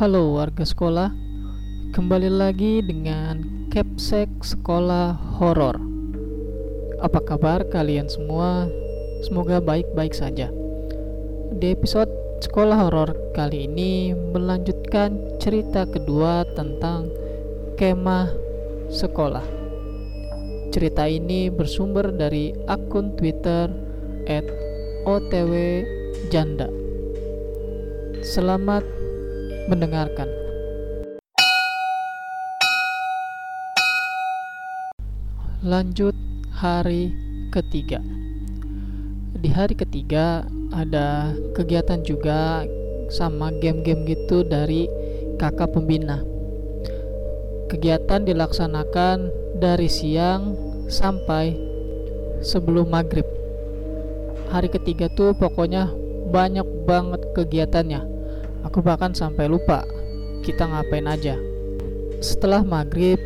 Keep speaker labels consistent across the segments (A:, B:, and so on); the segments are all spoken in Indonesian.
A: Halo warga sekolah, kembali lagi dengan Capsek Sekolah Horor. Apa kabar kalian semua? Semoga baik-baik saja. Di episode Sekolah Horor kali ini melanjutkan cerita kedua tentang kemah sekolah. Cerita ini bersumber dari akun Twitter @otwjanda. Selamat mendengarkan. Lanjut hari ketiga. Di hari ketiga ada kegiatan juga sama game-game gitu dari kakak pembina. Kegiatan dilaksanakan dari siang sampai sebelum maghrib. Hari ketiga tuh pokoknya banyak banget kegiatannya Aku bahkan sampai lupa kita ngapain aja. Setelah maghrib,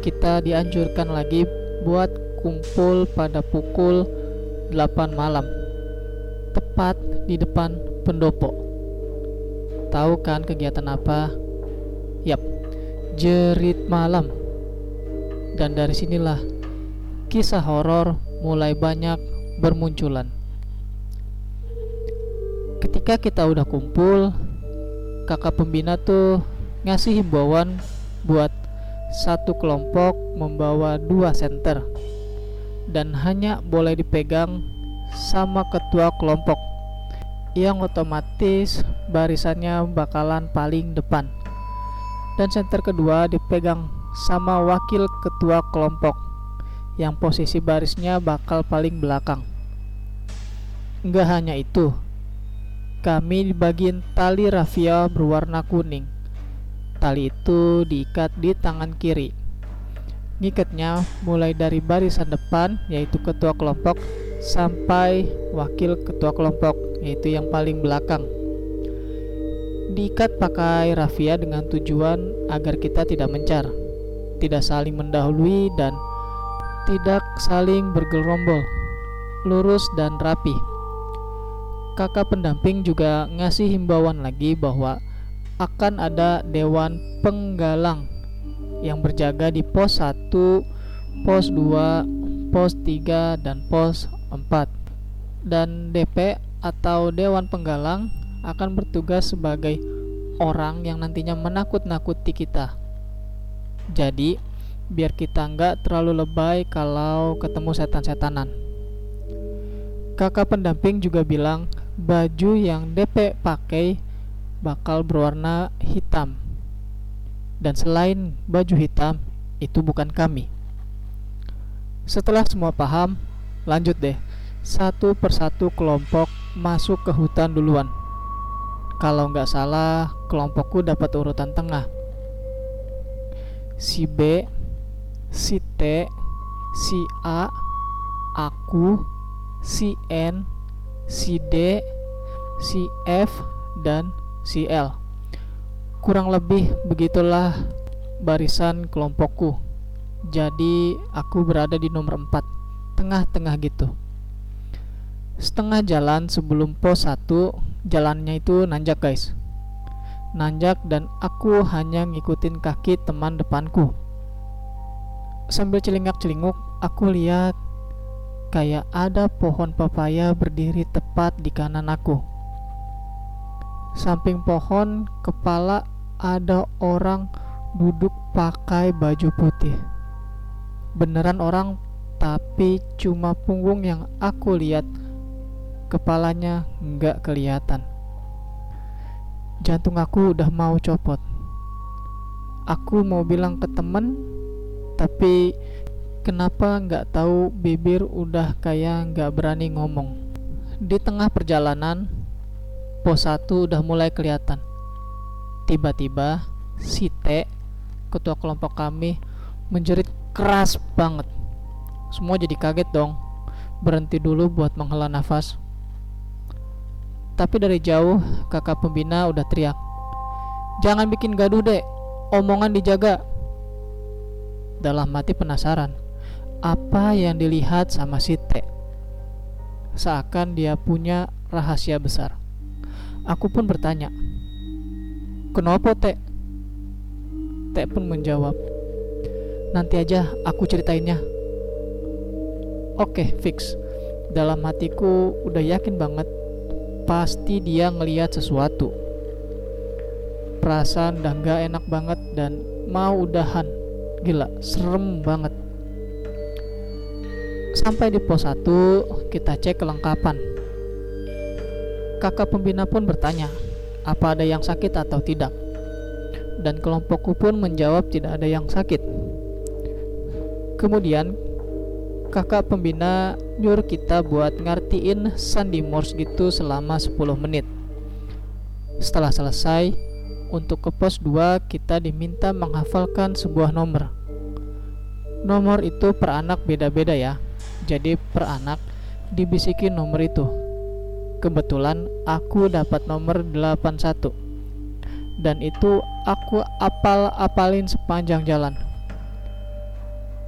A: kita dianjurkan lagi buat kumpul pada pukul 8 malam. Tepat di depan pendopo. Tahu kan kegiatan apa? Yap, jerit malam. Dan dari sinilah kisah horor mulai banyak bermunculan. Ketika kita udah kumpul, kakak pembina tuh ngasih himbauan buat satu kelompok membawa dua senter. Dan hanya boleh dipegang sama ketua kelompok. Yang otomatis barisannya bakalan paling depan. Dan senter kedua dipegang sama wakil ketua kelompok yang posisi barisnya bakal paling belakang. Enggak hanya itu, kami dibagiin tali rafia berwarna kuning. Tali itu diikat di tangan kiri. Ngikatnya mulai dari barisan depan yaitu ketua kelompok sampai wakil ketua kelompok yaitu yang paling belakang. Diikat pakai rafia dengan tujuan agar kita tidak mencar, tidak saling mendahului dan tidak saling bergerombol, lurus dan rapi kakak pendamping juga ngasih himbauan lagi bahwa akan ada dewan penggalang yang berjaga di pos 1, pos 2, pos 3 dan pos 4. Dan DP atau dewan penggalang akan bertugas sebagai orang yang nantinya menakut-nakuti kita. Jadi, biar kita nggak terlalu lebay kalau ketemu setan-setanan. Kakak pendamping juga bilang baju yang DP pakai bakal berwarna hitam. Dan selain baju hitam, itu bukan kami. Setelah semua paham, lanjut deh. Satu persatu kelompok masuk ke hutan duluan. Kalau nggak salah, kelompokku dapat urutan tengah. Si B, si T, si A, aku, si N, si D, si F, dan si L. Kurang lebih begitulah barisan kelompokku. Jadi aku berada di nomor 4, tengah-tengah gitu. Setengah jalan sebelum pos 1, jalannya itu nanjak guys. Nanjak dan aku hanya ngikutin kaki teman depanku. Sambil celingak-celinguk, aku lihat kayak ada pohon pepaya berdiri tepat di kanan aku. Samping pohon kepala ada orang duduk pakai baju putih. Beneran orang, tapi cuma punggung yang aku lihat. Kepalanya nggak kelihatan. Jantung aku udah mau copot. Aku mau bilang ke temen, tapi Kenapa nggak tahu bibir udah kayak nggak berani ngomong. Di tengah perjalanan, pos 1 udah mulai kelihatan. Tiba-tiba, si T, ketua kelompok kami, menjerit keras banget. Semua jadi kaget dong. Berhenti dulu buat menghela nafas. Tapi dari jauh, kakak pembina udah teriak. Jangan bikin gaduh dek, omongan dijaga. Dalam mati penasaran apa yang dilihat sama si T. Seakan dia punya rahasia besar. Aku pun bertanya, Kenapa, Tek? Tek pun menjawab, Nanti aja aku ceritainnya. Oke, fix. Dalam hatiku udah yakin banget pasti dia ngeliat sesuatu. Perasaan udah gak enak banget dan mau udahan. Gila, serem banget. Sampai di pos 1, kita cek kelengkapan. Kakak pembina pun bertanya, apa ada yang sakit atau tidak? Dan kelompokku pun menjawab tidak ada yang sakit. Kemudian kakak pembina nyuruh kita buat ngertiin sandi Morse gitu selama 10 menit. Setelah selesai, untuk ke pos 2 kita diminta menghafalkan sebuah nomor. Nomor itu per anak beda-beda ya. Jadi per anak dibisikin nomor itu. Kebetulan aku dapat nomor 81. Dan itu aku apal-apalin sepanjang jalan.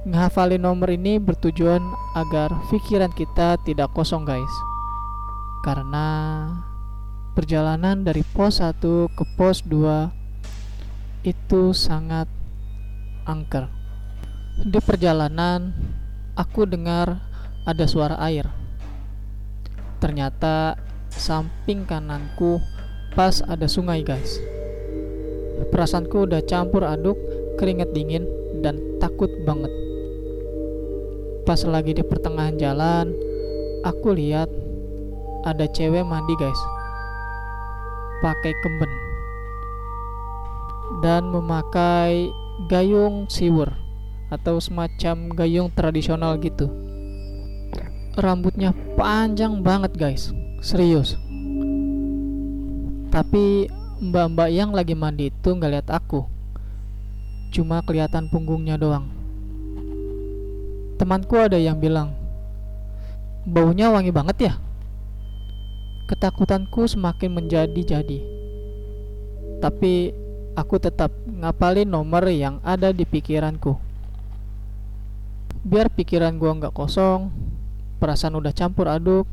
A: Ngehafalin nomor ini bertujuan agar pikiran kita tidak kosong guys. Karena perjalanan dari pos 1 ke pos 2 itu sangat angker. Di perjalanan aku dengar ada suara air. Ternyata samping kananku pas ada sungai, guys. Perasaanku udah campur aduk, keringet dingin dan takut banget. Pas lagi di pertengahan jalan, aku lihat ada cewek mandi, guys. Pakai kemben dan memakai gayung siwur atau semacam gayung tradisional gitu rambutnya panjang banget guys. Serius. Tapi mbak-mbak yang lagi mandi itu nggak lihat aku. Cuma kelihatan punggungnya doang. Temanku ada yang bilang baunya wangi banget ya. Ketakutanku semakin menjadi-jadi. Tapi aku tetap ngapalin nomor yang ada di pikiranku. Biar pikiran gua nggak kosong perasaan udah campur aduk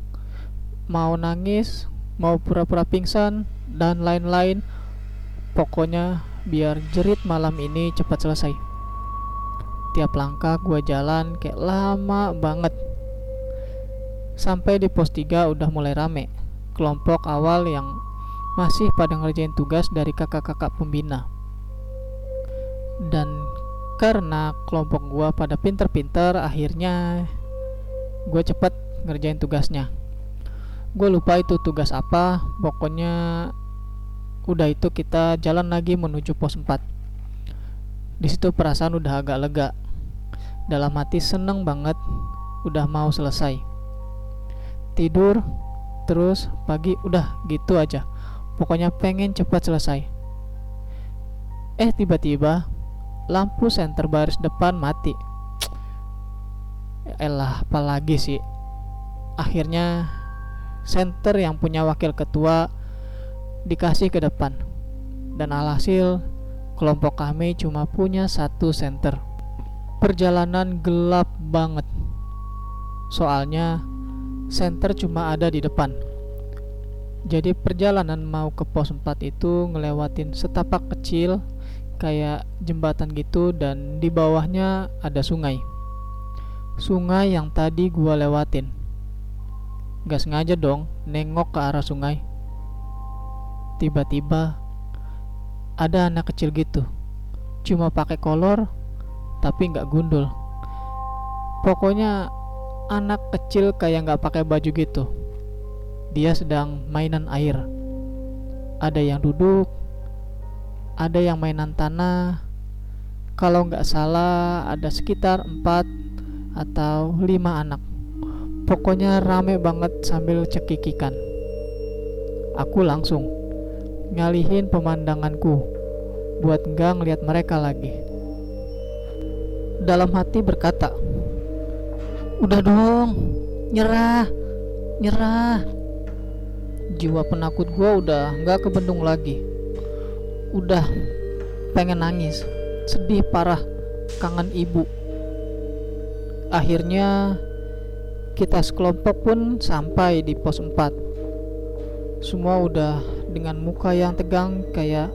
A: mau nangis mau pura-pura pingsan dan lain-lain. Pokoknya biar jerit malam ini cepat selesai. Tiap langkah gua jalan kayak lama banget. Sampai di pos 3 udah mulai rame. Kelompok awal yang masih pada ngerjain tugas dari kakak-kakak pembina. Dan karena kelompok gua pada pinter-pinter akhirnya gue cepet ngerjain tugasnya. Gue lupa itu tugas apa pokoknya udah itu kita jalan lagi menuju pos 4 di situ perasaan udah agak lega. Dalam hati seneng banget udah mau selesai. Tidur terus pagi udah gitu aja. Pokoknya pengen cepat selesai. Eh tiba-tiba lampu senter baris depan mati elah apalagi sih? Akhirnya center yang punya wakil ketua dikasih ke depan. Dan alhasil kelompok kami cuma punya satu center perjalanan gelap banget. Soalnya center cuma ada di depan. Jadi perjalanan mau ke pos 4 itu ngelewatin setapak kecil kayak jembatan gitu dan di bawahnya ada sungai sungai yang tadi gua lewatin. Gak sengaja dong nengok ke arah sungai. Tiba-tiba ada anak kecil gitu. Cuma pakai kolor tapi nggak gundul. Pokoknya anak kecil kayak nggak pakai baju gitu. Dia sedang mainan air. Ada yang duduk, ada yang mainan tanah. Kalau nggak salah ada sekitar 4 atau lima anak. Pokoknya rame banget sambil cekikikan. Aku langsung ngalihin pemandanganku buat nggak ngeliat mereka lagi. Dalam hati berkata, Udah dong, nyerah, nyerah. Jiwa penakut gue udah nggak kebendung lagi. Udah pengen nangis, sedih parah, kangen ibu Akhirnya kita sekelompok pun sampai di pos 4 Semua udah dengan muka yang tegang kayak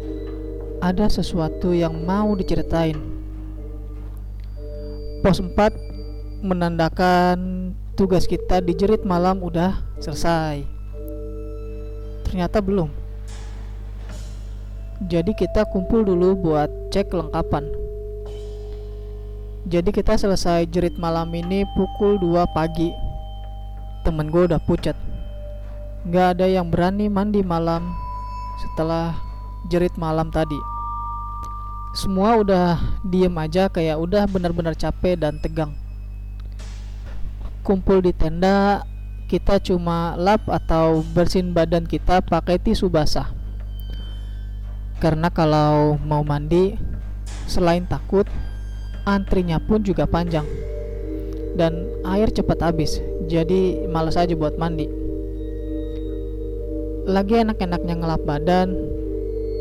A: ada sesuatu yang mau diceritain. Pos 4 menandakan tugas kita di jerit malam udah selesai. Ternyata belum. Jadi kita kumpul dulu buat cek kelengkapan. Jadi kita selesai jerit malam ini pukul 2 pagi. Temen gue udah pucat. Gak ada yang berani mandi malam setelah jerit malam tadi. Semua udah diem aja kayak udah benar-benar capek dan tegang. Kumpul di tenda, kita cuma lap atau bersihin badan kita pakai tisu basah. Karena kalau mau mandi, selain takut, antrinya pun juga panjang. Dan air cepat habis, jadi males aja buat mandi. Lagi enak-enaknya ngelap badan,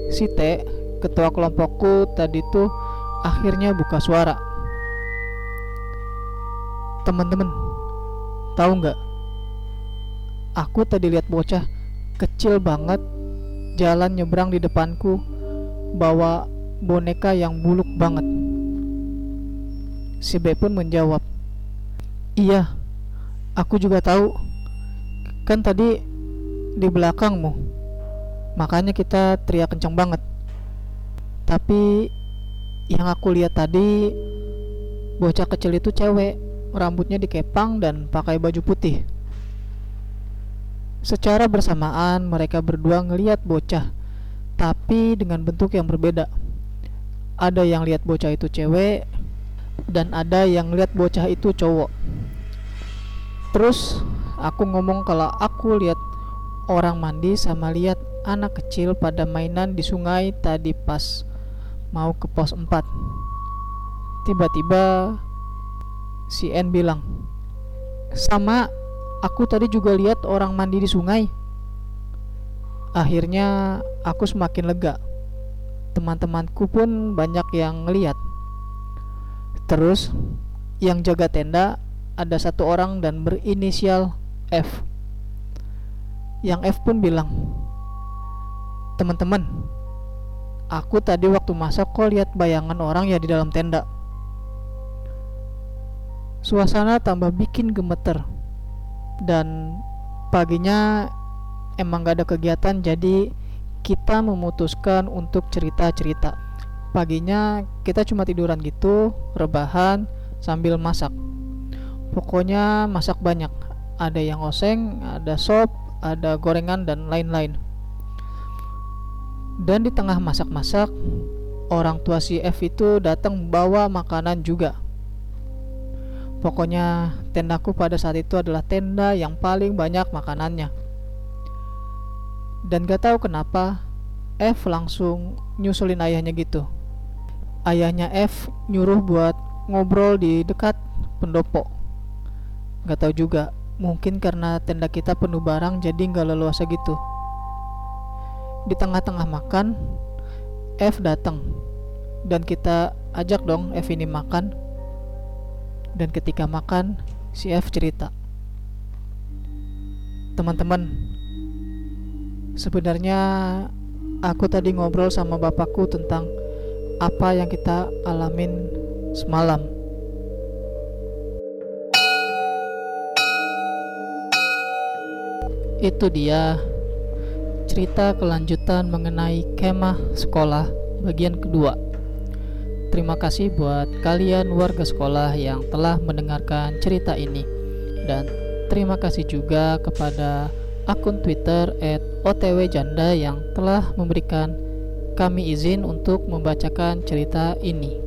A: si T, ketua kelompokku tadi tuh akhirnya buka suara. Teman-teman, tahu nggak? Aku tadi lihat bocah kecil banget jalan nyebrang di depanku bawa boneka yang buluk banget. Si B pun menjawab, "Iya, aku juga tahu. Kan tadi di belakangmu. Makanya kita teriak kencang banget. Tapi yang aku lihat tadi bocah kecil itu cewek, rambutnya dikepang dan pakai baju putih." Secara bersamaan mereka berdua ngeliat bocah, tapi dengan bentuk yang berbeda. Ada yang lihat bocah itu cewek, dan ada yang lihat bocah itu cowok. Terus aku ngomong kalau aku lihat orang mandi sama lihat anak kecil pada mainan di sungai tadi pas mau ke pos 4. Tiba-tiba si N bilang, "Sama Aku tadi juga lihat orang mandi di sungai. Akhirnya aku semakin lega. Teman-temanku pun banyak yang ngeliat. Terus yang jaga tenda ada satu orang dan berinisial F. Yang F pun bilang, "Teman-teman, aku tadi waktu masak kok lihat bayangan orang ya di dalam tenda." Suasana tambah bikin gemeter dan paginya emang gak ada kegiatan jadi kita memutuskan untuk cerita-cerita paginya kita cuma tiduran gitu rebahan sambil masak pokoknya masak banyak ada yang oseng ada sop ada gorengan dan lain-lain dan di tengah masak-masak orang tua si F itu datang bawa makanan juga Pokoknya tendaku pada saat itu adalah tenda yang paling banyak makanannya. Dan gak tahu kenapa F langsung nyusulin ayahnya gitu. Ayahnya F nyuruh buat ngobrol di dekat pendopo. Gak tahu juga, mungkin karena tenda kita penuh barang jadi gak leluasa gitu. Di tengah-tengah makan, F datang dan kita ajak dong F ini makan dan ketika makan si F cerita teman-teman sebenarnya aku tadi ngobrol sama bapakku tentang apa yang kita alamin semalam. Itu dia cerita kelanjutan mengenai kemah sekolah bagian kedua. Terima kasih buat kalian warga sekolah yang telah mendengarkan cerita ini. Dan terima kasih juga kepada akun Twitter @otwjanda yang telah memberikan kami izin untuk membacakan cerita ini.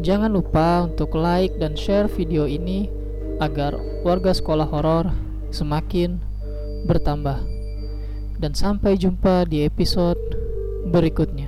A: Jangan lupa untuk like dan share video ini agar warga sekolah horor semakin bertambah. Dan sampai jumpa di episode berikutnya.